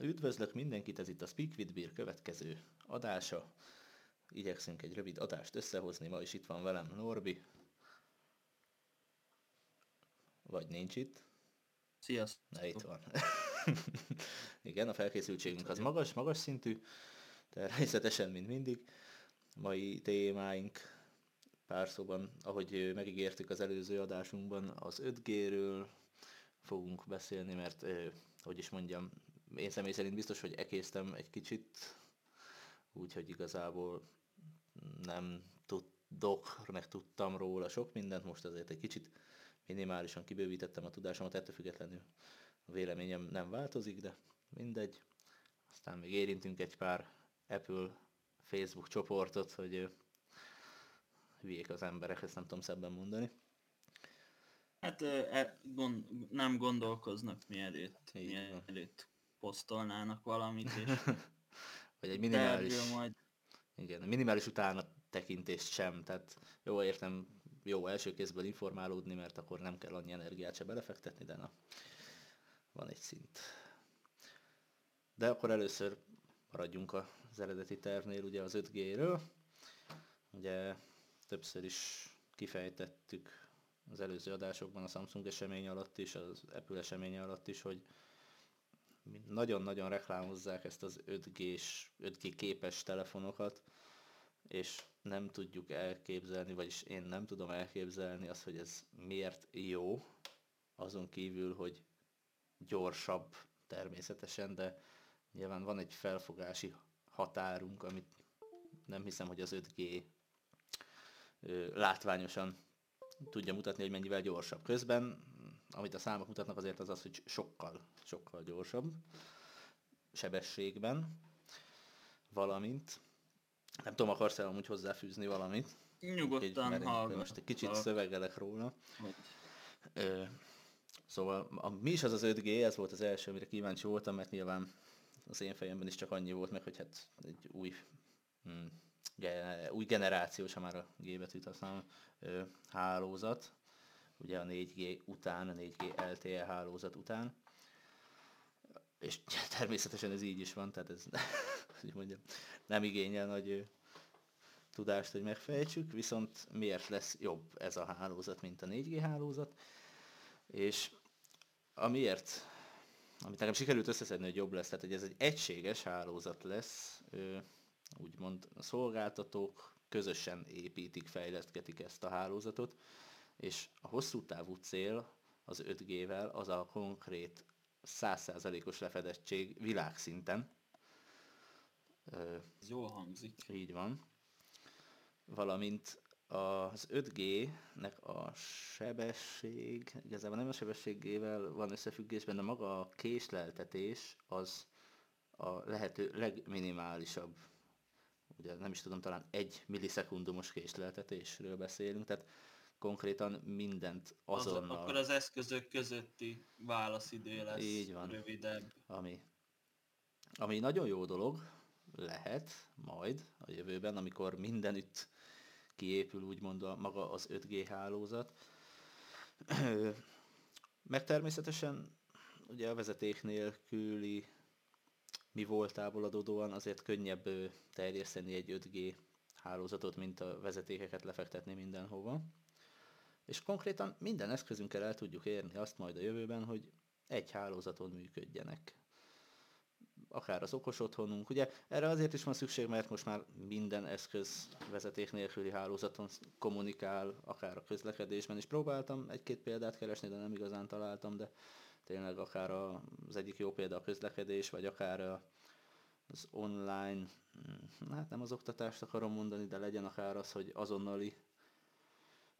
Üdvözlök mindenkit, ez itt a Speak with Beer következő adása. Igyekszünk egy rövid adást összehozni, ma is itt van velem Norbi. Vagy nincs itt. Sziasztok. Na, itt van. Igen, a felkészültségünk az magas, magas szintű, természetesen, mint mindig. Mai témáink pár szóban, ahogy megígértük az előző adásunkban, az 5G-ről fogunk beszélni, mert, hogy is mondjam, én személy szerint biztos, hogy ekésztem egy kicsit, úgyhogy igazából nem tudok, meg tudtam róla sok mindent, most azért egy kicsit minimálisan kibővítettem a tudásomat, ettől függetlenül a véleményem nem változik, de mindegy. Aztán még érintünk egy pár Apple Facebook csoportot, hogy hülyék az emberek, ezt nem tudom szebben mondani. Hát e, gond, nem gondolkoznak mielőtt, mielőtt posztolnának valamit, és vagy egy minimális, majd... igen, minimális utána tekintést sem, tehát jó értem, jó első kézből informálódni, mert akkor nem kell annyi energiát se belefektetni, de na, van egy szint. De akkor először maradjunk az eredeti tervnél, ugye az 5G-ről. Ugye többször is kifejtettük az előző adásokban a Samsung esemény alatt is, az Apple esemény alatt is, hogy nagyon-nagyon reklámozzák ezt az 5G-s, 5G képes telefonokat, és nem tudjuk elképzelni, vagyis én nem tudom elképzelni azt, hogy ez miért jó, azon kívül, hogy gyorsabb természetesen, de nyilván van egy felfogási határunk, amit nem hiszem, hogy az 5G látványosan tudja mutatni, hogy mennyivel gyorsabb. Közben, amit a számok mutatnak, azért az az, hogy sokkal, sokkal gyorsabb sebességben, valamint, nem tudom, akarsz-e amúgy hozzáfűzni valamit? Nyugodtan hallgat. Most egy kicsit hallgat. szövegelek róla. Ö, szóval a, mi is az az 5G, ez volt az első, amire kíváncsi voltam, mert nyilván az én fejemben is csak annyi volt meg, hogy hát egy új hm, új generációs, ha már a G betűt használom, hálózat, ugye a 4G után, a 4G LTE hálózat után, és természetesen ez így is van, tehát ez hogy mondjam, nem igényel nagy tudást, hogy megfejtsük, viszont miért lesz jobb ez a hálózat, mint a 4G hálózat, és amiért, amit nekem sikerült összeszedni, hogy jobb lesz, tehát hogy ez egy egységes hálózat lesz, úgymond a szolgáltatók közösen építik, fejlesztgetik ezt a hálózatot, és a hosszú távú cél az 5G-vel az a konkrét 100%-os lefedettség világszinten. Ez jól hangzik. Így van. Valamint az 5G-nek a sebesség, igazából nem a sebességével van összefüggésben, de maga a késleltetés az a lehető legminimálisabb ugye nem is tudom, talán egy millisekundumos késleltetésről beszélünk, tehát konkrétan mindent azonnal. Az, akkor az eszközök közötti válaszidő lesz Így van. rövidebb. Ami, ami nagyon jó dolog lehet majd a jövőben, amikor mindenütt kiépül úgymond a, maga az 5G hálózat. Meg természetesen ugye a vezeték nélküli mi voltából adódóan azért könnyebb terjeszteni egy 5G hálózatot, mint a vezetékeket lefektetni mindenhova. És konkrétan minden eszközünkkel el tudjuk érni azt majd a jövőben, hogy egy hálózaton működjenek. Akár az okos otthonunk, ugye erre azért is van szükség, mert most már minden eszköz vezeték nélküli hálózaton kommunikál, akár a közlekedésben is. Próbáltam egy-két példát keresni, de nem igazán találtam, de tényleg akár az egyik jó példa a közlekedés, vagy akár az online, hm, hát nem az oktatást akarom mondani, de legyen akár az, hogy azonnali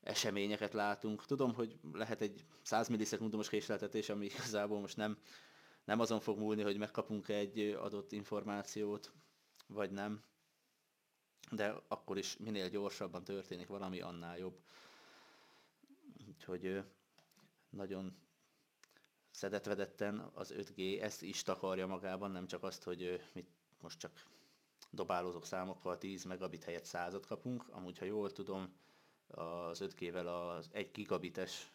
eseményeket látunk. Tudom, hogy lehet egy 100 millisekundumos késleltetés, ami igazából most nem, nem azon fog múlni, hogy megkapunk egy adott információt, vagy nem, de akkor is minél gyorsabban történik valami, annál jobb. Úgyhogy nagyon szedetvedetten az 5G ezt is takarja magában, nem csak azt, hogy mit most csak dobálózok számokkal 10 megabit helyett 100 kapunk, amúgy ha jól tudom, az 5G-vel az 1 gigabites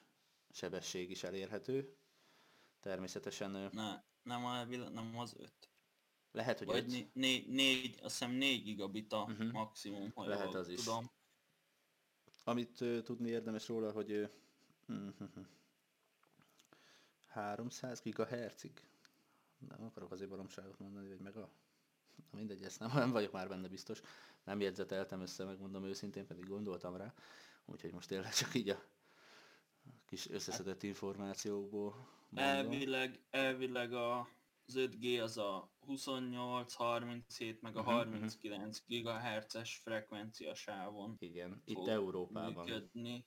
sebesség is elérhető. Természetesen... Ne, nem, a, nem az 5. Lehet, hogy Vagy egy... né- né- négy, azt hiszem 4 gigabit a uh-huh. maximum, ha Lehet az is. tudom. Amit ö, tudni érdemes róla, hogy ö, 300 gigahertzig. Nem akarok azért baromságot mondani, vagy meg a... Na mindegy, ezt nem, nem vagyok már benne biztos. Nem jegyzeteltem össze, megmondom őszintén, pedig gondoltam rá. Úgyhogy most tényleg csak így a kis összeszedett információkból mondom. Elvileg, elvileg a, az 5G az a 28, 37, meg a Mhm, 39 GHz-es frekvencia sávon Igen, itt Európában. működni.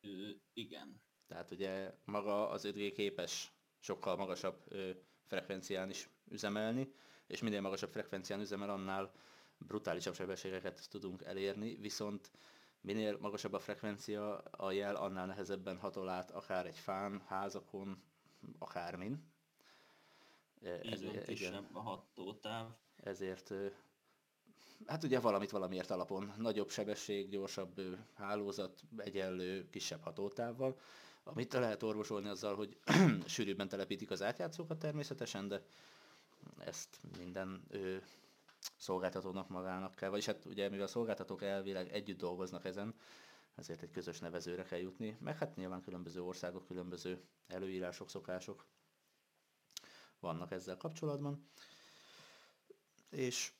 Ö, igen. Tehát ugye maga az 5G képes sokkal magasabb ö, frekvencián is üzemelni, és minél magasabb frekvencián üzemel, annál brutálisabb sebességeket tudunk elérni, viszont minél magasabb a frekvencia, a jel annál nehezebben hatol át akár egy fán, házakon, akármin. E, van, kisebb a hatótáv. ezért hát ugye valamit valamiért alapon nagyobb sebesség, gyorsabb hálózat, egyenlő kisebb hatótávval, amit lehet orvosolni azzal, hogy sűrűbben telepítik az átjátszókat természetesen, de ezt minden szolgáltatónak magának kell, vagyis hát ugye mivel a szolgáltatók elvileg együtt dolgoznak ezen, ezért egy közös nevezőre kell jutni, meg hát nyilván különböző országok, különböző előírások, szokások vannak ezzel kapcsolatban. És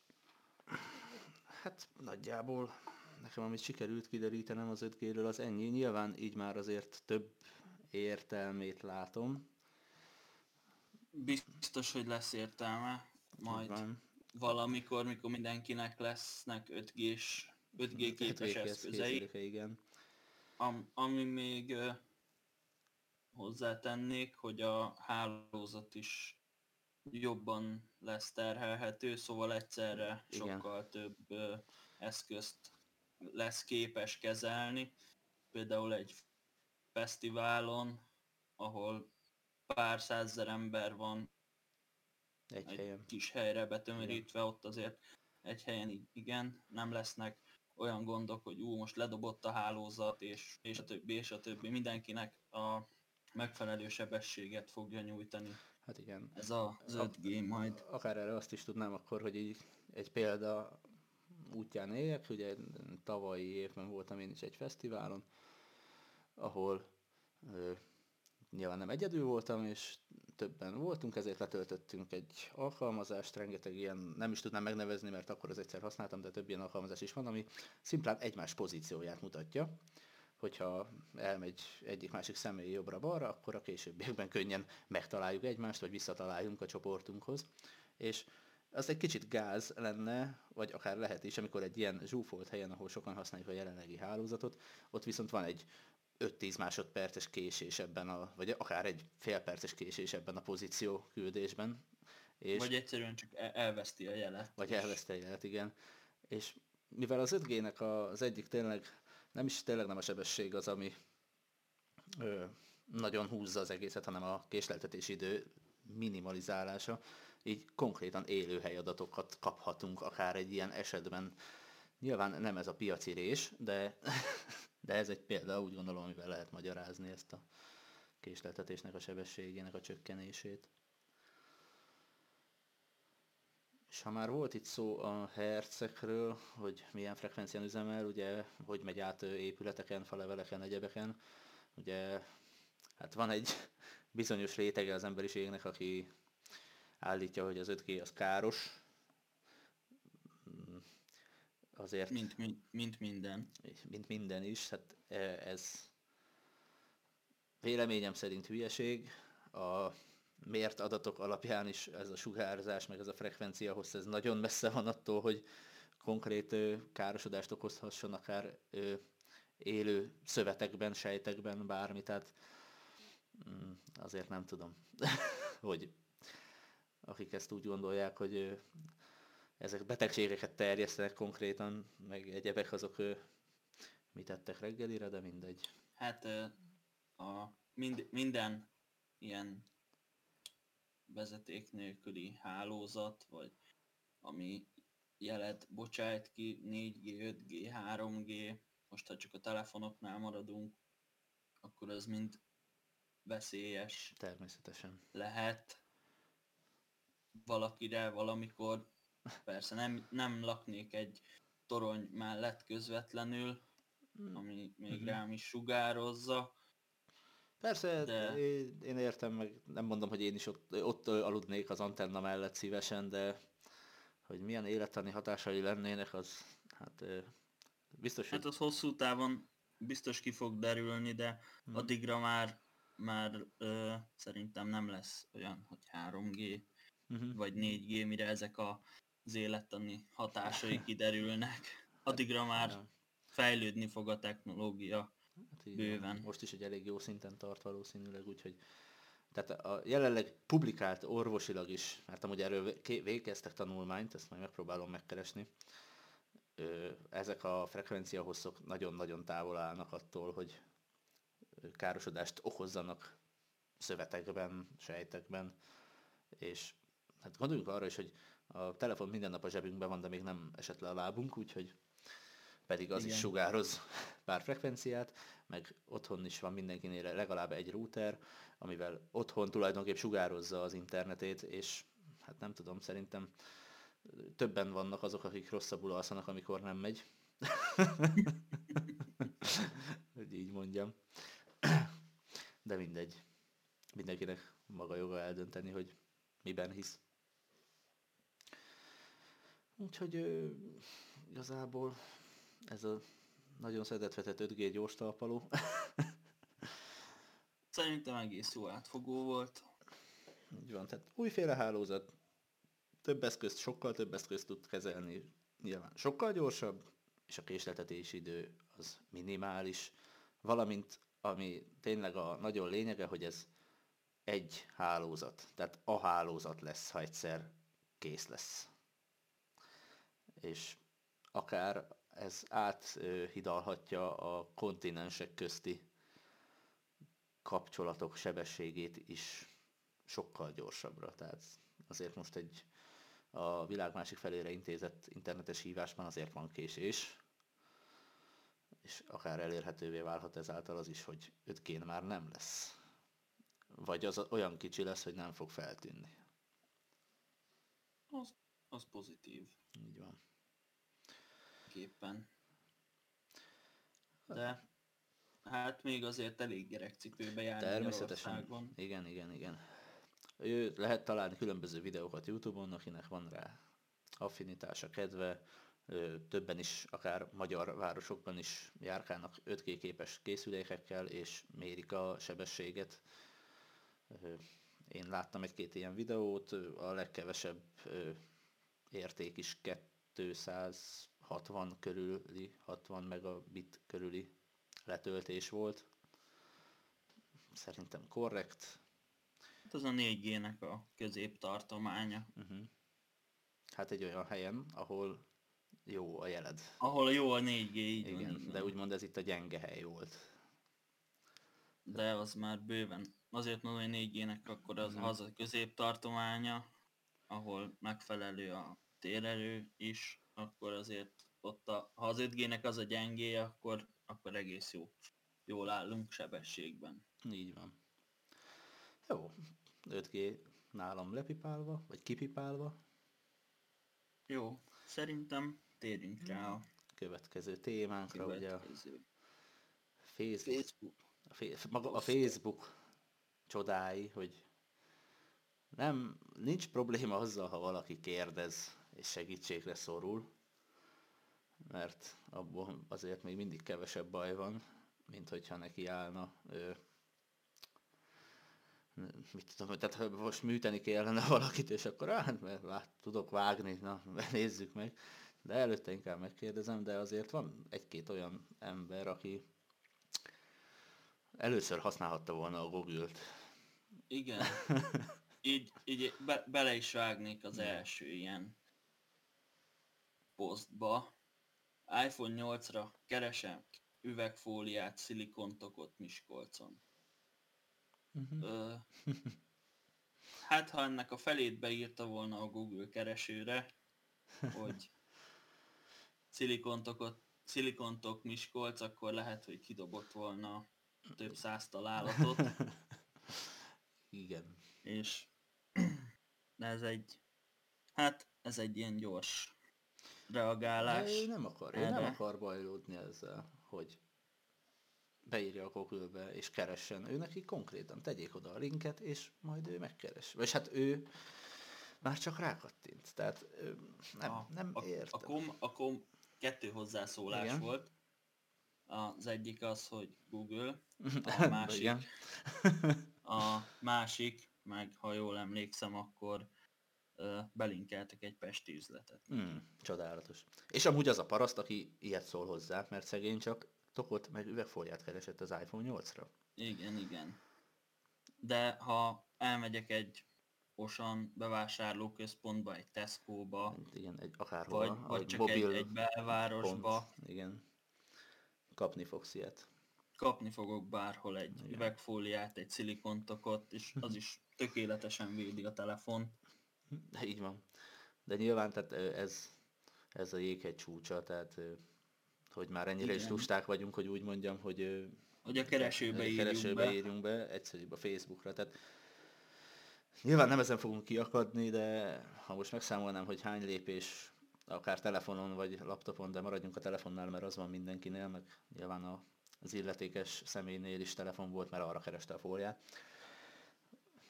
hát nagyjából nekem amit sikerült kiderítenem az 5G-ről az ennyi. Nyilván így már azért több értelmét látom. Biztos, hogy lesz értelme majd Van. Valamikor, mikor mindenkinek lesznek 5G-s 5G képes Hát eszközei. készüléke, igen. Am, ami még ö, hozzátennék, hogy a hálózat is jobban lesz terhelhető, szóval egyszerre Igen. sokkal több ö, eszközt lesz képes kezelni. Például egy fesztiválon, ahol pár százezer ember van Egy egy helyen. kis helyre betömörítve, ott azért egy helyen igen, nem lesznek olyan gondok, hogy ú, most ledobott a hálózat, és, és a többi, és a többi. Mindenkinek a megfelelő sebességet fogja nyújtani. Hát igen. Ez a, az 5G majd. Akár erre azt is tudnám akkor, hogy így egy példa útján éljek, ugye tavalyi évben voltam én is egy fesztiválon, ahol ö, nyilván nem egyedül voltam, és többen voltunk, ezért letöltöttünk egy alkalmazást, rengeteg ilyen, nem is tudnám megnevezni, mert akkor az egyszer használtam, de több ilyen alkalmazás is van, ami szimplán egymás pozícióját mutatja. Hogyha elmegy egyik-másik személy jobbra-balra, akkor a későbbiekben könnyen megtaláljuk egymást, vagy visszataláljunk a csoportunkhoz. És az egy kicsit gáz lenne, vagy akár lehet is, amikor egy ilyen zsúfolt helyen, ahol sokan használjuk a jelenlegi hálózatot, ott viszont van egy 5-10 másodperces késés ebben a, vagy akár egy fél perces késés ebben a pozíció küldésben. És Vagy egyszerűen csak el- elveszti a jelet. vagy és elveszte egy jelet, igen. És mivel az 5G-nek az egyik tényleg, nem is tényleg nem a sebesség az, ami ö, nagyon húzza az egészet, hanem a késleltetési idő minimalizálása, így konkrétan élőhely adatokat kaphatunk akár egy ilyen esetben. Nyilván nem ez a piaci rés, de, de ez egy példa, úgy gondolom, amivel lehet magyarázni ezt a késleltetésnek a sebességének a csökkenését. És ha már volt itt szó a hercekről, hogy milyen frekvencián üzemel, ugye, hogy megy át épületeken, faleveleken, egyebeken, ugye, hát van egy bizonyos rétege az emberiségnek, aki állítja, hogy az 5G az káros, azért mint, mint, mint minden. mint minden is, hát e, ez véleményem szerint hülyeség. A mért adatok alapján is ez a sugárzás, meg ez a frekvencia hossz, ez nagyon messze van attól, hogy konkrét károsodást okozhasson akár élő szövetekben, sejtekben, bármi, tehát mm, azért nem tudom, hogy akik ezt úgy gondolják, hogy ezek betegségeket terjesztenek konkrétan, meg egyebek azok mit tettek reggelire, de mindegy. Hát a mind, minden ilyen vezeték nélküli hálózat, vagy ami jelet bocsájt ki 4G, 5G, 3G, most ha csak a telefonoknál maradunk, akkor az mind veszélyes Természetesen. lehet. valakire valamikor. Persze nem, nem laknék egy torony mellett közvetlenül, ami még Mhm. rám is sugározza. Persze, De- én, értem, meg nem mondom, hogy én is ott, ott aludnék az antenna mellett szívesen, de hogy milyen élettani hatásai lennének, az hát biztos, hogy Hát az hosszú távon biztos ki fog derülni, de Mhm. addigra már, már ö, szerintem nem lesz olyan, hogy 3G Mhm. vagy 4G, mire ezek a, az élettani hatásai kiderülnek. Addigra már fejlődni fog a technológia. hát bőven. Most is egy elég jó szinten tart valószínűleg, úgyhogy tehát a jelenleg publikált orvosilag is, mert amúgy erről végeztek tanulmányt, ezt majd megpróbálom megkeresni, ezek a frekvenciahosszok nagyon-nagyon távol állnak attól, hogy károsodást okozzanak szövetekben, sejtekben, és hát gondoljunk arra is, hogy a telefon minden nap a zsebünkben van, de még nem esett le a lábunk, úgyhogy pedig az Igen. is sugároz pár frekvenciát, meg otthon is van mindenkinél legalább egy router, amivel otthon tulajdonképp sugározza az internetét, és hát nem tudom, szerintem többen vannak azok, akik rosszabbul alszanak, amikor nem megy. hogy így mondjam. De mindegy. Mindenkinek maga joga eldönteni, hogy miben hisz. Úgyhogy ö, igazából ez a nagyon szedetvetett 5G gyors talpaló. Szerintem egész jó átfogó volt. Így van, tehát újféle hálózat, több eszközt, sokkal több eszközt tud kezelni, nyilván sokkal gyorsabb, és a késletetési idő az minimális, valamint ami tényleg a nagyon lényege, hogy ez egy hálózat, tehát a hálózat lesz, ha egyszer kész lesz. És akár ez áthidalhatja a kontinensek közti kapcsolatok sebességét is sokkal gyorsabbra. Tehát azért most egy a világ másik felére intézett internetes hívásban azért van késés, és akár elérhetővé válhat ezáltal az is, hogy 5G már nem lesz. Vagy az olyan kicsi lesz, hogy nem fog feltűnni. Az, az pozitív Így van. Képpen. De hát még azért elég gyerekcipőbe jár Természetesen. Igen, igen, igen. Ő, lehet találni különböző videókat Youtube-on, akinek van rá affinitása, kedve, többen is, akár magyar városokban is járkálnak 5G képes készülékekkel, és mérik a sebességet. Én láttam egy-két ilyen videót, a legkevesebb érték is 260 körüli, 60 megabit körüli letöltés volt. Szerintem korrekt. Hát az a 4G-nek a középtartománya. Uh-huh. Hát egy olyan helyen, ahol jó a jeled. Ahol jó a 4G, így van, Igen, így de van. úgymond ez itt a gyenge hely volt. De az már bőven. Azért mondom, hogy 4G-nek akkor az, Mhm. az a középtartománya, ahol megfelelő a térerő is, akkor azért ott a, ha az 5G-nek az a gyengéje, akkor, akkor egész jó. Jól állunk sebességben. Így van. Jó, 5G nálam lepipálva, vagy kipipálva. Jó, szerintem térjünk rá a Következő témánkra, ugye a következő. Facebook, Facebook. a, fe- maga a Facebook csodái, hogy nem, nincs probléma azzal, ha valaki kérdez és segítségre szorul, mert abból azért még mindig kevesebb baj van, mint hogyha neki állna ö, mit tudom, tehát ha most műteni kellene valakit, és akkor hát, mert lát, tudok vágni, na, nézzük meg. De előtte inkább megkérdezem, de azért van egy-két olyan ember, aki először használhatta volna a Google-t. Igen. Így, így be, bele is vágnék az első ilyen posztba. iPhone 8-ra keresem üvegfóliát, szilikontokot Miskolcon. Uh-huh. Ö, hát ha ennek a felét beírta volna a Google keresőre, hogy szilikontokot, szilikontok Miskolc, akkor lehet, hogy kidobott volna több száz találatot. Igen. és ez egy Hát ez egy ilyen gyors reagálás. De ő nem akar, ő nem erre. akar bajlódni ezzel, hogy beírja a google és keressen. Ő neki konkrétan tegyék oda a linket, és majd ő megkeres. Vagy hát ő már csak rákattint. Tehát nem, a, nem a, értem. a, kom, a kom kettő hozzászólás Igen. volt. Az egyik az, hogy Google, a másik, a másik, meg ha jól emlékszem, akkor belinkeltek egy pesti üzletet. Hmm, csodálatos. És amúgy az a paraszt, aki ilyet szól hozzá, mert szegény csak tokot meg üvegfóliát keresett az iPhone 8-ra. Igen, igen. De ha elmegyek egy Osan bevásárlóközpontba, egy Tesco-ba, Igen, egy akárhol. vagy, vagy csak egy, egy belvárosba, pont, igen. Kapni fogsz ilyet. kapni fogok bárhol egy Igen. üvegfóliát, egy szilikontokot, és az is tökéletesen védi a telefon. De így van. De nyilván tehát ez, ez a jéghegy csúcsa, tehát hogy már ennyire is Igen. lusták vagyunk, hogy úgy mondjam, hogy Hogy a keresőbe a írjunk keresőbe be. írjunk be, egyszerűbb a Facebookra. Tehát nyilván nem ezen fogunk kiakadni, de ha most megszámolnám, hogy hány lépés akár telefonon vagy laptopon, de maradjunk a telefonnál, mert az van mindenkinél, meg nyilván a, az illetékes személynél is telefon volt, mert arra kereste a fóliát,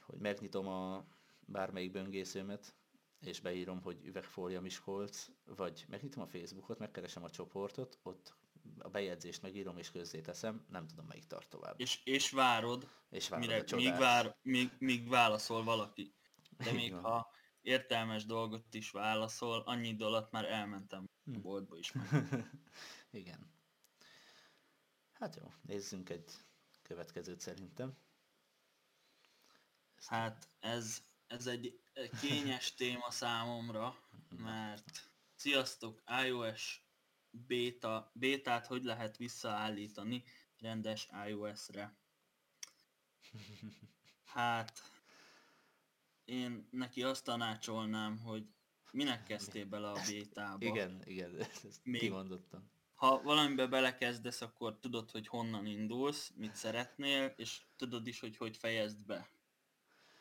hogy megnyitom a bármelyik böngészőmet, és beírom, hogy üvegfólia Miskolc, vagy megnyitom a Facebookot, megkeresem a csoportot, ott a bejegyzést megírom és közzéteszem, nem tudom melyik tart tovább. És, és várod, És várod mire, a míg, vár, míg, míg válaszol valaki. De még ha értelmes dolgot is válaszol, annyi idő alatt már elmentem Hm. a boltba is. Igen. Hát jó, nézzünk egy következőt szerintem. Hát ez, ez egy kényes téma számomra, mert sziasztok, iOS beta, bétát hogy lehet visszaállítani rendes iOS-re? Hát én neki azt tanácsolnám, hogy minek kezdtél bele a bétába? Igen, igen, ezt Még- kimondottam. ha valamibe belekezdesz, akkor tudod, hogy honnan indulsz, mit szeretnél, és tudod is, hogy hogy fejezd be.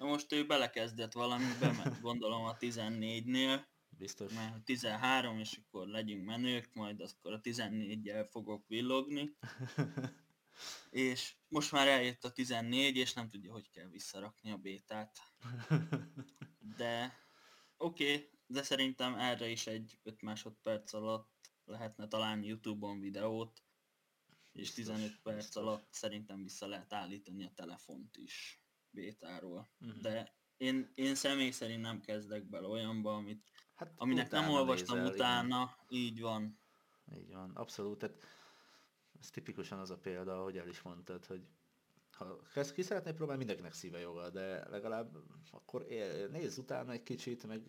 Na most ő belekezdett valamibe, mert gondolom a 14-nél, Biztos. mert 13, és akkor legyünk menők, majd akkor a 14-jel fogok villogni, és most már eljött a 14, és nem tudja, hogy kell visszarakni a bétát. De oké, okay, de szerintem erre is egy 5 másodperc alatt lehetne találni Youtube-on videót, és Biztos, 15 perc biztos. alatt szerintem vissza lehet állítani a telefont is bétáról. Mhm. De én, én személy szerint nem kezdek bele olyanba, amit, hát aminek nem olvastam nézel, utána, így van. Igen. Így van, abszolút. Tehát ez tipikusan az a példa, ahogy el is mondtad, hogy ha kezd ki szeretné próbálni, mindenkinek szíve joga, de legalább akkor él, nézz utána egy kicsit, meg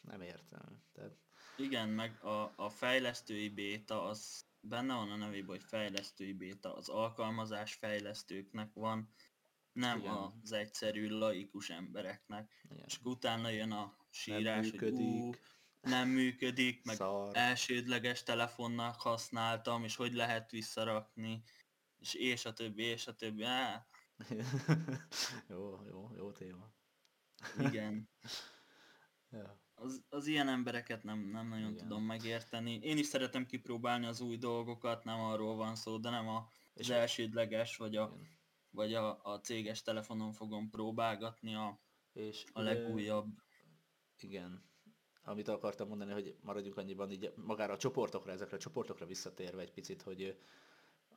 nem értem. Tehát Igen, meg a, a fejlesztői béta, az benne van a nevében, hogy fejlesztői béta, az alkalmazás fejlesztőknek van, nem Igen. az egyszerű laikus embereknek. igen. És utána jön a nem sírás, hogy ú, nem működik, meg szar. elsődleges telefonnak használtam, és hogy lehet visszarakni, és és a többi, és a többi. Á, jó, jó, jó téma. igen. Ja. Az, az ilyen embereket nem, nem nagyon Igen. tudom megérteni. Én is szeretem kipróbálni az új dolgokat, nem arról van szó, de nem a, az elsődleges, vagy a, Igen. Vagy a, a céges telefonon fogom próbálgatni a, És a legújabb. Igen. Amit akartam mondani, hogy maradjunk annyiban így magára a csoportokra, ezekre a csoportokra visszatérve egy picit, hogy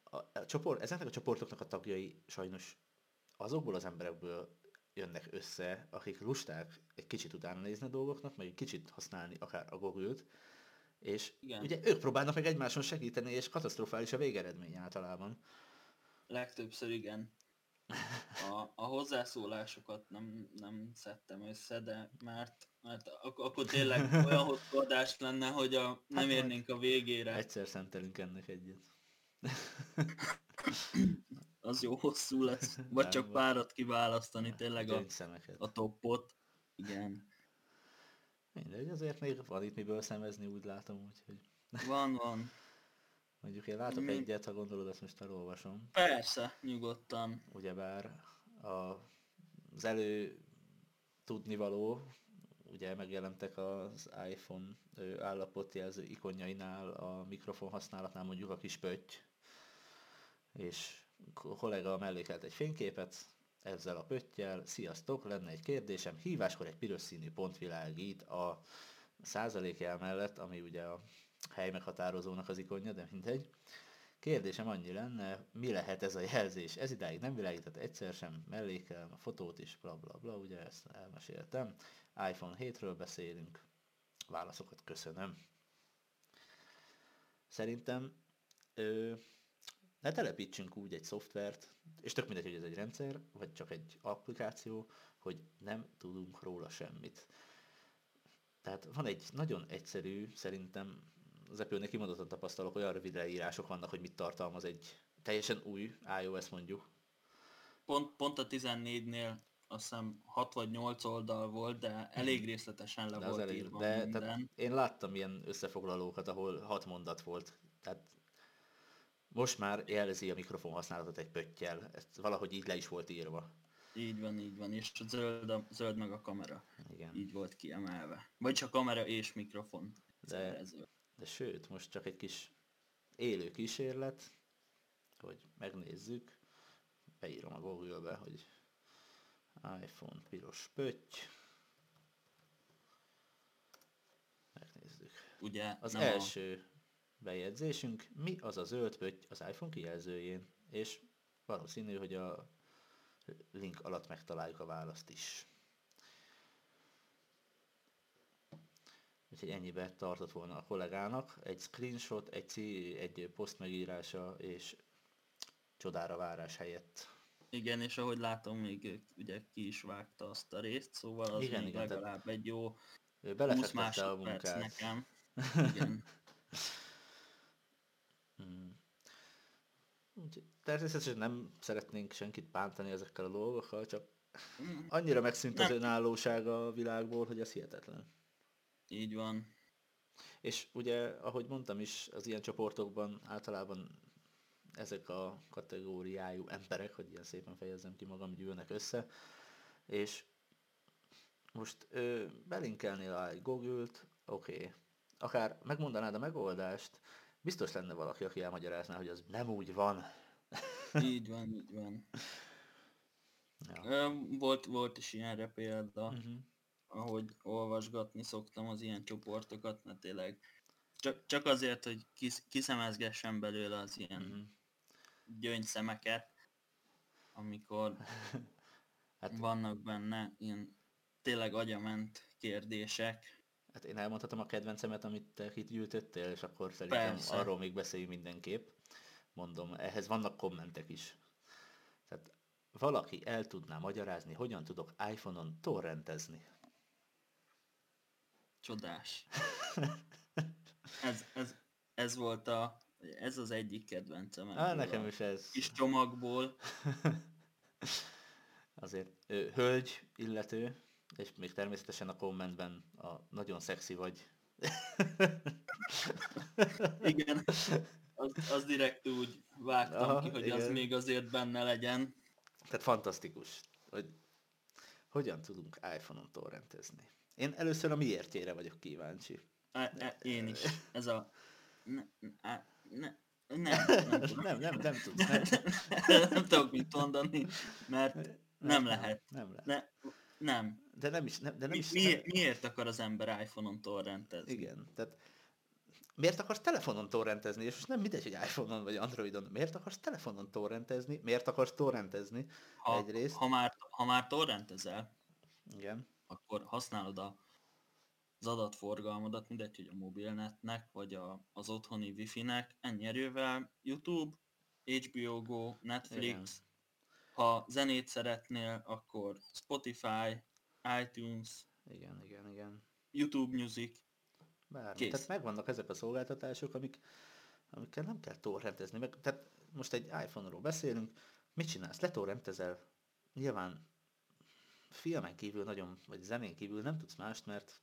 a, a csoport, ezeknek a csoportoknak a tagjai sajnos azokból az emberekből jönnek össze, akik lusták egy kicsit utána nézni a dolgoknak, meg egy kicsit használni akár a Google-t, és Igen. ugye ők próbálnak meg egymáson segíteni, és katasztrofális a végeredmény általában. Legtöbbször igen. A, a hozzászólásokat nem, nem szedtem össze, de mert, mert ak- akkor tényleg olyan hosszú adás lenne, hogy a, nem majd érnénk a végére. Egyszer szentelünk ennek egyet. Az jó hosszú lesz. Vagy Nem csak baj. párat kiválasztani, tényleg a, a toppot. Igen. Mindegy, azért még van itt miből szemezni, úgy látom, úgyhogy Van, van. Mondjuk én látok Mi- egyet, ha gondolod, azt most elolvasom. Persze, nyugodtan. Ugyebár a, az elő tudnivaló, ugye megjelentek az iPhone állapotjelző ikonjainál, a mikrofon használatnál mondjuk a kis pötty, és kollega mellékelt egy fényképet, ezzel a pöttyel, sziasztok, lenne egy kérdésem, híváskor egy piros színű pont világít a százalékjel mellett, ami ugye a hely meghatározónak az ikonja, de mindegy. Kérdésem annyi lenne, mi lehet ez a jelzés? Ez idáig nem világított egyszer sem, mellékelem a fotót is, bla bla bla, ugye ezt elmeséltem. iPhone 7-ről beszélünk, válaszokat köszönöm. Szerintem ö, ne telepítsünk úgy egy szoftvert, és tök mindegy, hogy ez egy rendszer, vagy csak egy applikáció, hogy nem tudunk róla semmit. Tehát van egy nagyon egyszerű, szerintem az Apple-nek kimondottan tapasztalok, olyan rövid leírások vannak, hogy mit tartalmaz egy teljesen új iOS mondjuk. Pont, pont a 14-nél azt hiszem 6 vagy 8 oldal volt, de elég részletesen le de volt elég, írva de, minden. Tehát én láttam ilyen összefoglalókat, ahol 6 mondat volt. Tehát most már jelzi a mikrofon használatot egy pöttyel. Ezt valahogy így le is volt írva. Így van, így van. És a zöld, a, zöld meg a kamera. Igen. Így volt kiemelve. Vagy csak kamera és mikrofon. De, de sőt, most csak egy kis élő kísérlet, hogy megnézzük. Beírom a Google-be, hogy iPhone piros pötty. Megnézzük. Ugye az első a... bejegyzésünk, mi az a zöld pötty az iPhone kijelzőjén, és valószínű, hogy a link alatt megtaláljuk a választ is. Úgyhogy ennyibe tartott volna a kollégának. Egy screenshot, egy, C, egy poszt megírása és csodára várás helyett. Igen, és ahogy látom, még ugye ki is vágta azt a részt, szóval az igen, még igen, legalább egy jó 20 másodperc nekem. Igen. hmm. Természetesen nem szeretnénk senkit bántani ezekkel a dolgokkal, csak hmm. annyira megszűnt az önállóság a világból, hogy ez hihetetlen. Így van. És ugye, ahogy mondtam is, az ilyen csoportokban általában ezek a kategóriájú emberek, hogy ilyen szépen fejezzem ki magam, gyűlnek össze, és most ö, belinkelnél egy Google-t, oké, okay. akár megmondanád a megoldást, biztos lenne valaki, aki elmagyarázná, hogy az nem úgy van. Így van, így van. Ja. Volt, volt is ilyenre példa. Uh-huh ahogy olvasgatni szoktam az ilyen csoportokat, mert tényleg csak, csak azért, hogy kis, kiszemezgessen belőle az ilyen mm-hmm. gyöngyszemeket, amikor hát, vannak benne ilyen tényleg agyament kérdések. Hát én elmondhatom a kedvencemet, amit te itt gyűjtöttél, és akkor szerintem Persze. arról még beszéljünk mindenképp. Mondom, ehhez vannak kommentek is. Tehát valaki el tudná magyarázni, hogyan tudok iPhone-on torrentezni. Csodás. ez, ez, ez volt a, ez az egyik kedvencem. Á, nekem is ez. Kis csomagból. Azért ő, hölgy, illető, és még természetesen a kommentben a nagyon szexi vagy. igen, az, az direkt úgy vágtam Aha, ki, hogy igen. az még azért benne legyen. Tehát fantasztikus, hogy hogyan tudunk iPhone-on torrentezni. Én először a miértjére vagyok kíváncsi. E, e, én is. Ez a... Ne, ne, ne, nem, nem, nem, nem, nem tudsz. Nem. nem tudok mit mondani, mert nem, nem lehet. Nem lehet. Ne, nem. De nem is, nem, de nem is mi, nem. Miért akar az ember iPhone-on torrentezni? Igen, tehát miért akarsz telefonon torrentezni, és most nem mindegy, hogy iPhone-on vagy Androidon, miért akarsz telefonon torrentezni, miért akarsz torrentezni ha, egyrészt? Ha már, ha már torrentezel, Igen akkor használod a, az adatforgalmadat, mindegy, hogy a mobilnetnek, vagy a, az otthoni wifi-nek, ennyi erővel YouTube, HBO Go, Netflix, Igen. ha zenét szeretnél, akkor Spotify, iTunes, igen, igen, igen. YouTube Music, Bármi. Kész. Tehát megvannak ezek a szolgáltatások, amik, amikkel nem kell torrentezni. Meg, tehát most egy iPhone-ról beszélünk, mit csinálsz? Letorrentezel. Nyilván filmen kívül nagyon, vagy zenén kívül nem tudsz mást, mert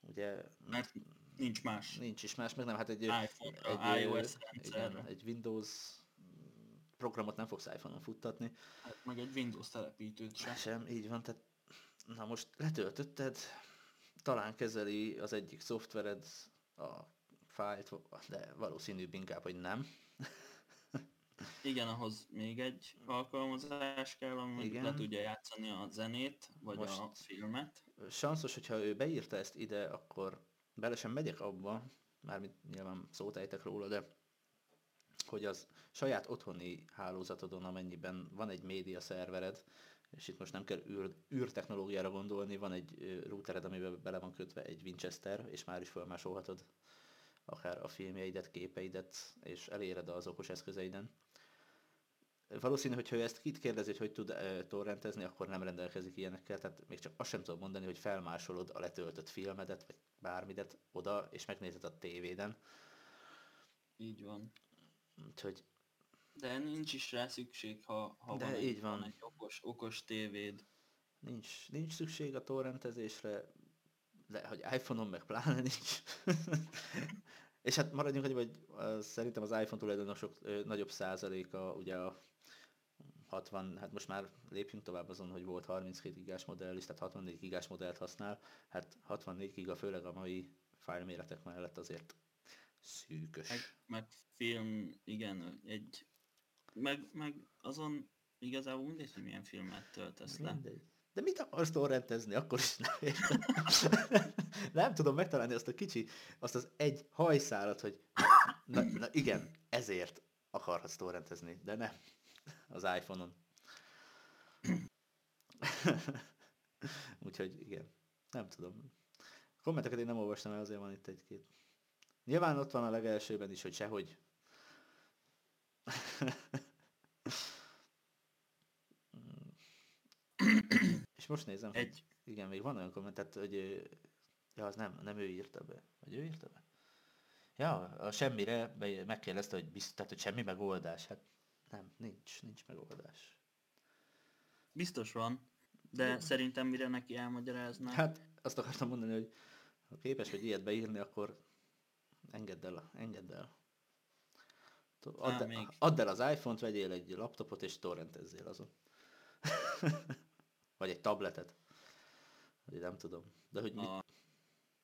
ugye... Mert nincs más. Nincs is más, meg nem, hát egy, egy, iOS igen, egy Windows programot nem fogsz iPhone-on futtatni. Hát meg egy Windows telepítőt sem. Sem, így van, tehát na most letöltötted, talán kezeli az egyik szoftvered a fájlt, de valószínűbb inkább, hogy nem. Igen, ahhoz még egy alkalmazás kell, ami Igen. le tudja játszani a zenét, vagy Most a filmet. Sanszos, hogyha ő beírta ezt ide, akkor bele sem megyek abba, mármint nyilván szót ejtek róla, de hogy az saját otthoni hálózatodon, amennyiben van egy média szervered, és itt most nem kell űr, űrtechnológiára gondolni, van egy routered, amiben bele van kötve egy Winchester, és már is felmásolhatod akár a filmjeidet, képeidet, és eléred az okos eszközeiden. Valószínű, hogyha ő ezt kit kérdezi, hogy hogy tud e, torrentezni, akkor nem rendelkezik ilyenekkel, tehát még csak azt sem tudom mondani, hogy felmásolod a letöltött filmedet, vagy bármidet oda, és megnézed a tévéden. Így van. Úgyhogy... De nincs is rá szükség, ha, ha De van, így egy, van. van egy okos, okos tévéd. Nincs, nincs szükség a torrentezésre, de hogy iPhone-on meg pláne nincs. és hát maradjunk hogy vagy szerintem az iPhone tulajdonosok ö, nagyobb százaléka ugye a 60, hát most már lépjünk tovább azon, hogy volt 32 gigás modell is, tehát 64 gigás modellt használ, hát 64 giga főleg a mai fájlméretek mellett azért szűkös. Meg, meg film, igen, egy, meg, meg azon igazából mindegy, hogy milyen filmet töltesz le. Mindegy. De mit akarsz torrentezni? Akkor is nem nem tudom megtalálni azt a kicsi, azt az egy hajszálat, hogy na, na igen, ezért akarhatsz torrentezni, de nem az iPhone-on. Úgyhogy igen, nem tudom. Kommenteket én nem olvastam el, azért van itt egy-két. Nyilván ott van a legelsőben is, hogy sehogy. És most nézem, egy. Hogy igen, még van olyan komment, tehát, hogy ja, az nem, nem ő írta be. Vagy ő írta be? Ja, a semmire megkérdezte, hogy, bizt, tehát, hogy semmi megoldás. Hát nem, nincs, nincs megoldás. Biztos van, de Jó. szerintem mire neki elmagyaráznak. Hát azt akartam mondani, hogy ha képes vagy ilyet beírni, akkor engedd el, engedd el. Add, Á, még. add el az iPhone-t, vegyél egy laptopot és torrentezzél azon. vagy egy tabletet. Vagy nem tudom. De hogy mi... A...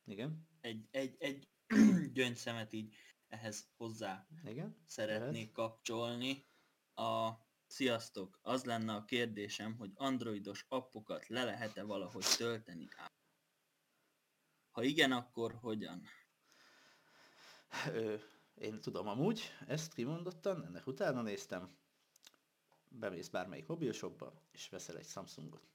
Igen? Egy, egy, egy gyöngyszemet így ehhez hozzá Igen? szeretnék Lehet. kapcsolni a Sziasztok! Az lenne a kérdésem, hogy androidos appokat le lehet-e valahogy tölteni Ha igen, akkor hogyan? Ö, én tudom amúgy, ezt kimondottan, ennek utána néztem. Bemész bármelyik mobilshopba, és veszel egy Samsungot.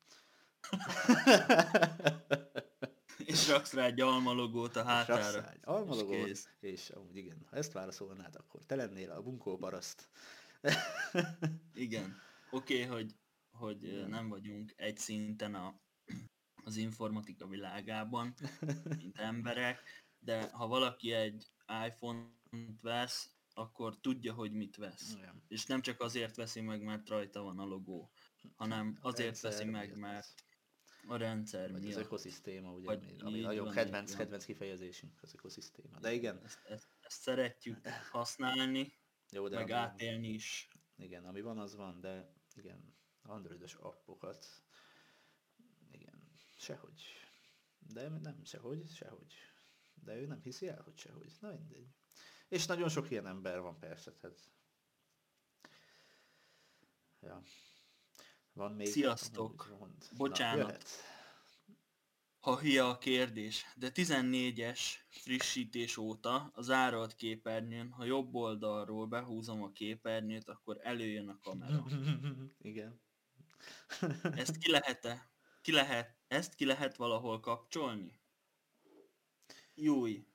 és raksz rá egy almalogót a hátára. És egy almalogót, és, és amúgy igen, ha ezt válaszolnád, akkor te lennél a bunkó paraszt. Igen. Oké, okay, hogy, hogy Igen. nem vagyunk egy szinten a, az informatika világában, mint emberek, de ha valaki egy iPhone-t vesz, akkor tudja, hogy mit vesz. Igen. És nem csak azért veszi meg, mert rajta van a logó, hanem azért veszi meg, mert a rendszer Vagy miatt. az ökoszisztéma, ugye, Vagy ami nagyon kedvenc, kedvenc kifejezésünk, az ökoszisztéma. De igen. Ezt, ezt, ezt szeretjük használni, jó, de meg ami, átélni is. Igen, ami van, az van, de igen, androidos appokat, igen, sehogy. De nem sehogy, sehogy. De ő nem hiszi el, hogy sehogy. Na mindegy. És nagyon sok ilyen ember van persze, tehát... Ja. Van még... Sziasztok! Mond. Bocsánat. Na, ha hülye a kérdés, de 14-es frissítés óta az áralt képernyőn, ha jobb oldalról behúzom a képernyőt, akkor előjön a kamera. Igen. Ezt ki lehet-e? Ki lehet, ezt ki lehet valahol kapcsolni? Júj.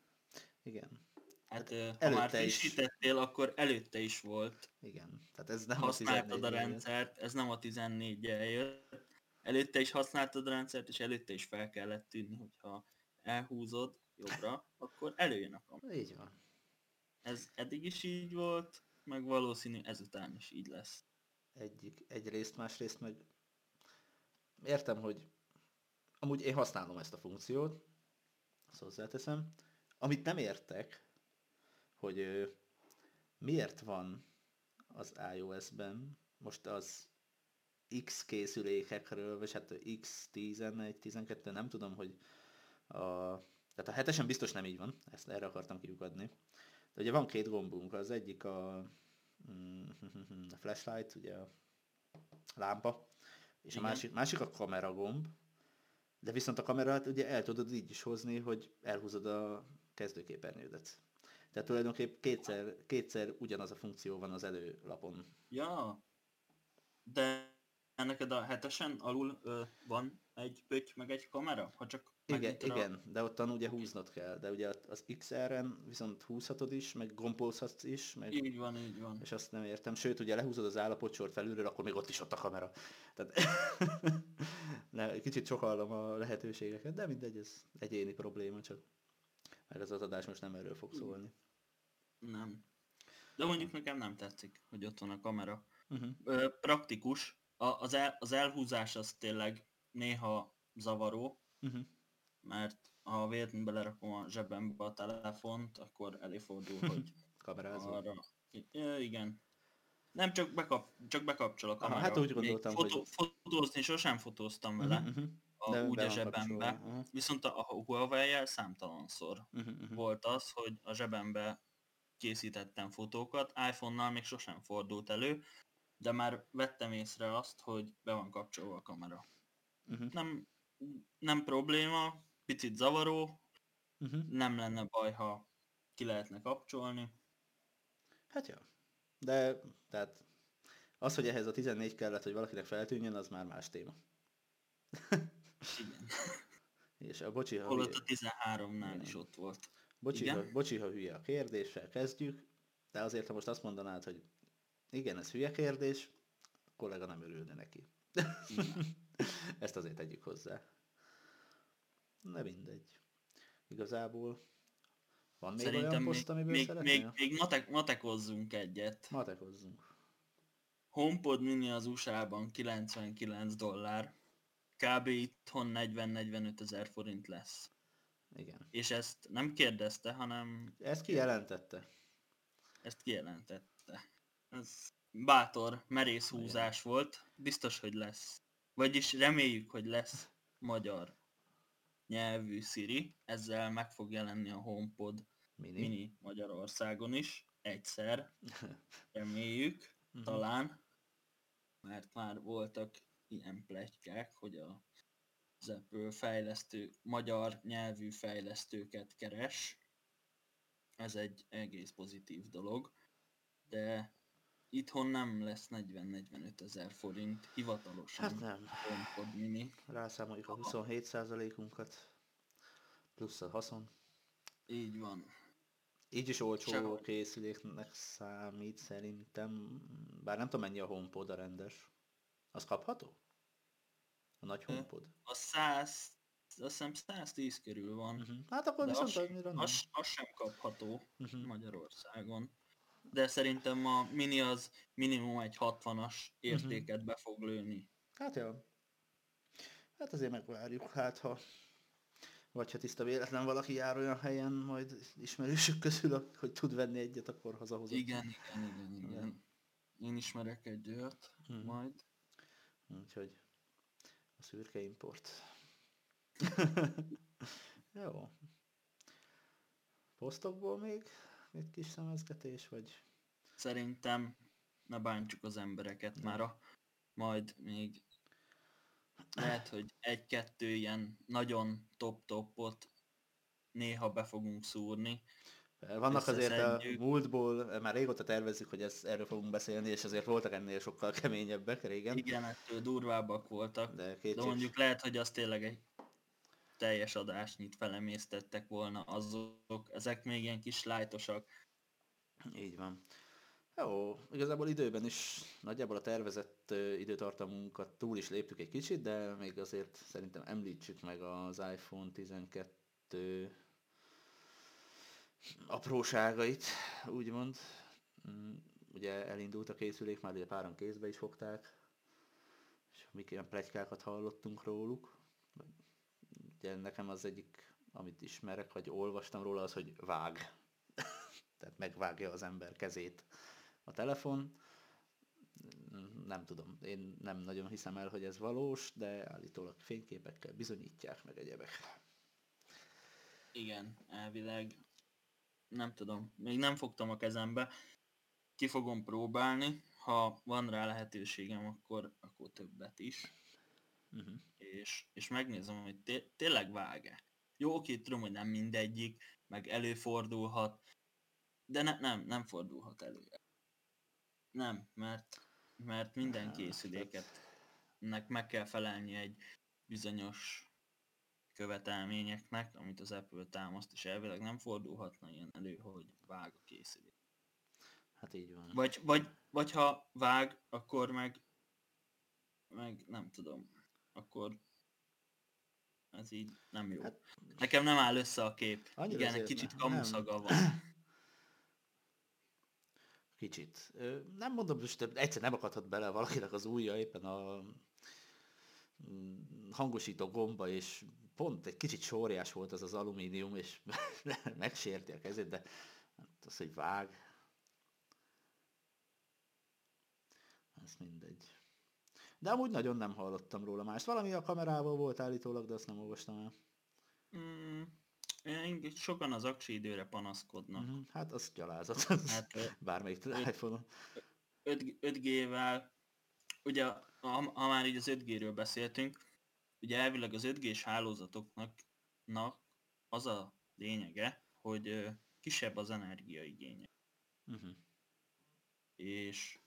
Igen. Hát, hát ha már frissítettél, is. akkor előtte is volt. Igen. Tehát ez nem Használtad a, a rendszert, ez nem a 14-jel jött előtte is használtad a rendszert, és előtte is fel kellett tűnni, hogyha elhúzod jobbra, akkor előjön a kamera. Így van. Ez eddig is így volt, meg valószínű ezután is így lesz. Egyik, egyrészt, másrészt meg értem, hogy amúgy én használom ezt a funkciót, azt hozzáteszem. Amit nem értek, hogy miért van az iOS-ben most az X készülékekről, vagy hát X11, 12, nem tudom, hogy A, tehát a hetesen biztos nem így van, ezt erre akartam kiukadni. De ugye van két gombunk, az egyik a, mm, a flashlight, ugye a lámpa, és a Igen. másik, másik a kamera gomb, de viszont a kamerát ugye el tudod így is hozni, hogy elhúzod a kezdőképernyődet. Tehát tulajdonképp kétszer, kétszer ugyanaz a funkció van az előlapon. Ja, de neked a hetesen alul ö, van egy pötty meg egy kamera? Ha csak Igen, a- igen, de ottan ugye húznod kell, de ugye az XR-en viszont húzhatod is, meg gombózhatsz is, meg, Így van, így van. és azt nem értem. Sőt, ugye lehúzod az állapotsort felülről, akkor még ott is ott a kamera. Tehát ne, kicsit sokallom a lehetőségeket, de mindegy, ez egyéni probléma csak. Meg az az adás most nem erről fog szólni. Nem. De mondjuk nekem nem tetszik, hogy ott van a kamera. Uh-huh. Ö, praktikus. A, az, el, az elhúzás az tényleg néha zavaró, Uh-huh. mert ha véletlenül belerakom a zsebembe a telefont, akkor előfordul, hogy Kamerázol. arra... I- igen. Nem csak, bekap, csak bekapcsol a Aha, kamera. hát úgy Még gondoltam, fotó, hogy- Fotózni sosem fotóztam vele, Uh-huh. a, De úgy be a zsebembe. Aha. Viszont a, a Huawei-jel számtalanszor Uh-huh. uh-huh. volt az, hogy a zsebembe készítettem fotókat, iPhone-nal még sosem fordult elő, de már vettem észre azt, hogy be van kapcsolva a kamera. Uh-huh. Nem, nem probléma, picit zavaró, Uh-huh. nem lenne baj, ha ki lehetne kapcsolni. Hát jó. De, tehát az, hogy ehhez a 14 kellett, hogy valakinek feltűnjön, az már más téma. Igen. És a bocsi, ha Holott a 13-nál Igen. is ott volt. Bocsi, igen? ha, bocsi, ha hülye a kérdéssel kezdjük, de azért, ha most azt mondanád, hogy igen, ez hülye kérdés, a kollega nem örülne neki. Ezt azért tegyük hozzá. De mindegy. Igazából van még olyan Szerintem még, poszt, amiből még, még, szeretnél? még matek, matekozzunk egyet. Matekozzunk. HomePod mini az USA-ban 99 dollár, kb. itthon 40-45 ezer forint lesz. Igen. És ezt nem kérdezte, hanem Ezt kijelentette. ezt kijelentette. Ez bátor, merész húzás volt, biztos, hogy lesz. Vagyis reméljük, hogy lesz magyar nyelvű Siri, ezzel meg fog jelenni a HomePod Mini. mini Magyarországon is, egyszer, reméljük, Mhm. talán, mert már voltak ilyen pletykák, hogy a Apple fejlesztő, magyar nyelvű fejlesztőket keres. Ez egy egész pozitív dolog, de itthon nem lesz 40-45 ezer forint hivatalosan Hát nem. Mini. Rászámoljuk a 27%-unkat, plusz a haszon. Így van. Így is olcsó Sehogy. készüléknek számít szerintem, bár nem tudom mennyi a HomePod a rendes. Az kapható? A nagy Ö, HomePod? A 100, azt hiszem 110 körül van. Uh-huh. Hát akkor De viszont az, annyira nem. az, az sem kapható Uh-huh. Magyarországon. De szerintem a mini az minimum egy 60-as értéket be fog lőni. Hát jó. Hát azért megvárjuk, hát ha vagy ha tiszta véletlen valaki jár olyan helyen, majd ismerősök közül, hogy tud venni egyet, akkor hazahozom. Igen, igen, igen, igen. Igen. Én ismerek egy olyat, Mhm. majd. Úgyhogy a szürke import. Jó. Posztokból még egy kis szemezgetés, vagy? Szerintem ne bántsuk az embereket már a, majd még lehet, hogy egy-kettő ilyen nagyon top-topot néha be fogunk szúrni. Vannak azért a múltból, már régóta tervezzük, hogy ezt, erről fogunk beszélni, és azért voltak ennél sokkal keményebbek, régen. Igen, ettől durvábbak voltak. De De mondjuk lehet, hogy az tényleg egy teljes adásnyit felemésztettek volna azok. Ezek még ilyen kis lájtosak. Így van. Jó, igazából időben is nagyjából a tervezett időtartamunkat túl is léptük egy kicsit, de még azért szerintem említsük meg az iPhone 12 apróságait, úgymond. Mm, Ugye elindult a készülék, már ugye páran kézbe is fogták, és mik ilyen pletykákat hallottunk róluk. Ugye nekem az egyik, amit ismerek, vagy olvastam róla, az, hogy vág. Tehát megvágja az ember kezét a telefon. Nem tudom, én nem nagyon hiszem el, hogy ez valós, de állítólag fényképekkel bizonyítják meg egyebek. igen, elvileg. Nem tudom, még nem fogtam a kezembe. Ki fogom próbálni, ha van rá lehetőségem, akkor, akkor többet is. Uh-huh. És, és megnézem, hogy té- tényleg vág-e. Jó, oké, tudom, hogy nem mindegyik, meg előfordulhat, de ne, nem, nem fordulhat elő. Nem, mert, mert minden készüléket nek meg kell felelni egy bizonyos követelményeknek, amit az Apple támaszt, és elvileg nem fordulhatna ilyen elő, hogy vág a készülék. Hát így van. Vagy, vagy, vagy ha vág, akkor meg, meg nem tudom, akkor ez így nem jó. Hát- Nekem nem áll össze a kép. Annyira Igen, egy kicsit kamuszaga van. Kicsit. Nem mondom, most egyszer nem akadhat bele valakinek az ujja éppen a mm, hangosító gomba, és pont egy kicsit sóriás volt az az alumínium, és megsérti a kezét, de hát az, hogy vág, ez mindegy. De amúgy nagyon nem hallottam róla más. Valami a kamerával volt állítólag, de azt nem olvastam el. Mm, sokan az aksi időre panaszkodnak. Mhm, Hát az gyalázat. Hát Bármelyik iPhone-on. 5, 5G-vel, ugye ha, ha már így az 5G-ről beszéltünk, ugye elvileg az 5G-s hálózatoknak nak az a lényege, hogy kisebb az energiaigénye. Uh-huh. És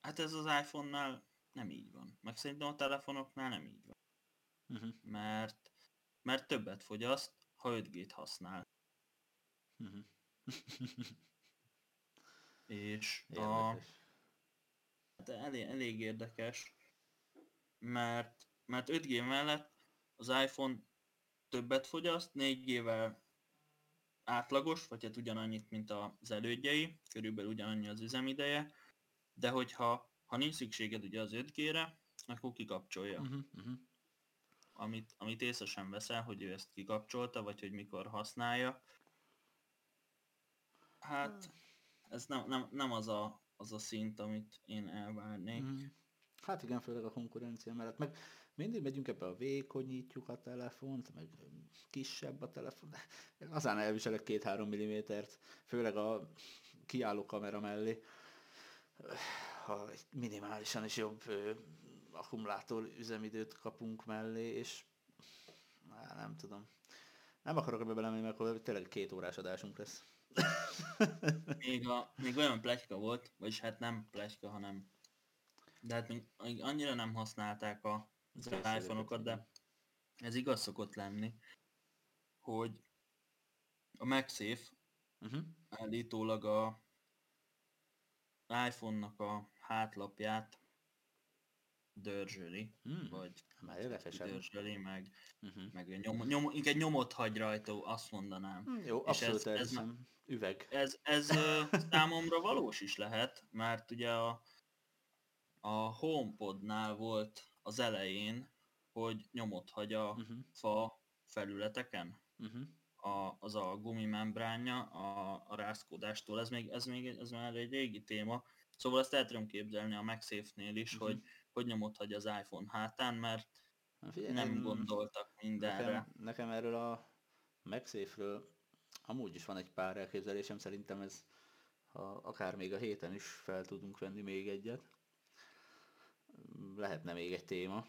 hát ez az iPhone-nál nem így van. Meg szerintem a telefonoknál nem így van. Uh-huh. Mert, mert többet fogyaszt, ha 5G-t használ. Uh-huh. És a, Érdekes. hát elég, elég érdekes, mert, mert 5G mellett az iPhone többet fogyaszt, 4G-vel átlagos, vagy hát ugyanannyit, mint az elődjei, körülbelül ugyanannyi az üzemideje, de hogyha ha nincs szükséged ugye az 5G-re, akkor kikapcsolja. Uh-huh. Uh-huh. Amit, amit észre sem veszel, hogy ő ezt kikapcsolta, vagy hogy mikor használja. Hát, ez nem, nem, nem az, a, az a szint, amit én elvárnék. Mhm. Hát igen, főleg a konkurencia mellett. Meg mindig megyünk ebbe a vékonyítjuk a telefont, meg kisebb a telefon. Én azán elviselek két-három millimétert, főleg a kiálló kamera mellé. Ha minimálisan is jobb akkumulátor üzemidőt kapunk mellé, és á, nem tudom. Nem akarok ebbe belemenni, mert akkor tényleg két órás adásunk lesz. Még, a, még olyan pletyka volt, vagyis hát nem pletyka, hanem de hát még annyira nem használták a, az iPhone-okat, de ez igaz szokott lenni, hogy a MagSafe Uh-huh. állítólag a iPhone-nak a hátlapját dörzsöli, Hmm. vagy érdekesebb. dörzsöli, meg, Uh-huh. meg nyom, nyom, inkább nyomot hagy rajta, azt mondanám. Hm, Jó, És ez- abszolút ez elhiszem. Üveg. Ez, ez számomra valós is lehet, mert ugye a, a HomePodnál volt az elején, hogy nyomot hagy a Uh-huh. fa felületeken, Uh-huh. a, az a gumimembránja a, a rázkódástól. Ez még, ez még ez már egy régi téma. Szóval ezt el tudom képzelni a MagSafe-nél is, Mhm. hogy hogy nyomot hagy az iPhone hátán, mert Na figyelj, nem gondoltak mindenre. Nekem, nekem erről a MagSafe-ről amúgy is van egy pár elképzelésem, szerintem ez ha akár még a héten is fel tudunk venni még egyet. Lehetne még egy téma.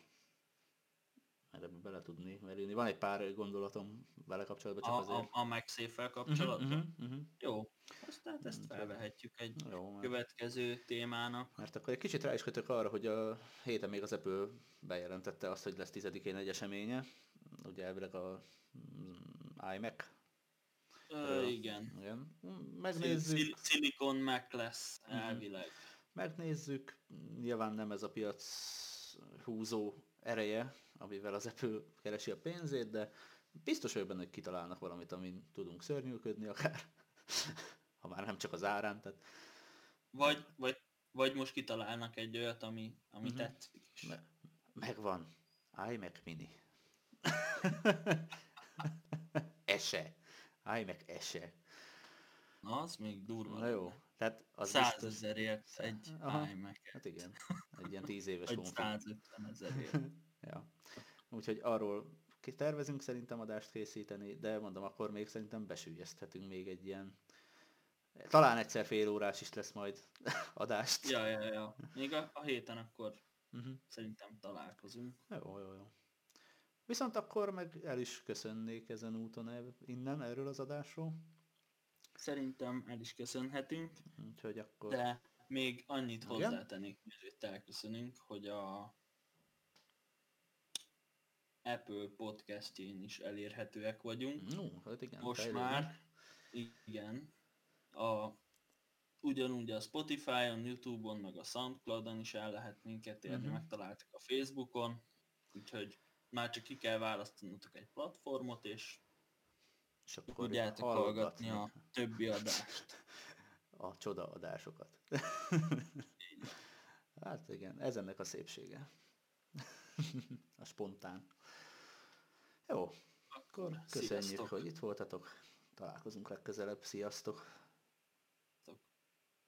Mert ebbe bele tudni merülni. Van egy pár gondolatom vele kapcsolatban, csak A, azért. a, a MagSafe-fel kapcsolatban. uh-huh, uh-huh. Jó, azt, tehát ezt Mhm. felvehetjük egy Jó, mert, következő témának. mert akkor egy kicsit rá is kötök arra, hogy a héten még az Apple bejelentette azt, hogy lesz 10-én egy eseménye. Ugye elvileg a mm, iMac. Ö, igen. Igen. Megnézzük. szil- Silicon Mac lesz Mhm. elvileg. Megnézzük, nyilván nem ez a piac húzó ereje, amivel az Apple keresi a pénzét, de biztos vagyok benne, hogy kitalálnak valamit, amin tudunk szörnyűködni akár, ha már nem csak az árán, tehát Vagy, vagy, vagy most kitalálnak egy olyat, ami, ami Mhm. tetszik me- megvan. iMac mini. ese. iMac ese. Na, az még durva. Na jó, tehát az biztos, Százezerért egy Aha. imac hát igen, egy ilyen tíz éves vagy konfig. 150 ezerért. Ja. Úgyhogy arról tervezünk szerintem adást készíteni, de mondom, akkor még szerintem besülyezthetünk még egy ilyen talán egyszer fél órás is lesz majd adást. Ja, ja, ja. Még a, a héten akkor Uh-huh. szerintem találkozunk. Jó, jó, jó. Viszont akkor meg el is köszönnék ezen úton el, innen, erről az adásról. Szerintem el is köszönhetünk, Úgyhogy akkor... de még annyit Igen? hozzátennék, mielőtt elköszönünk, hogy a Apple podcastjén is elérhetőek vagyunk. No, hát igen, Most fejlődünk. már, igen, a, ugyanúgy a Spotify-on, Youtube-on, meg a Soundcloud-on is el lehet minket érni, Mhm. uh-huh. megtaláltak a Facebookon, úgyhogy már csak ki kell választanotok egy platformot, és És akkor tudjátok hallgatni hallgatni a többi adást. a csodaadásokat. hát igen, ez ennek a szépsége. a spontán. Jó, akkor köszönjük, Sziasztok! hogy itt voltatok. Találkozunk legközelebb. Sziasztok!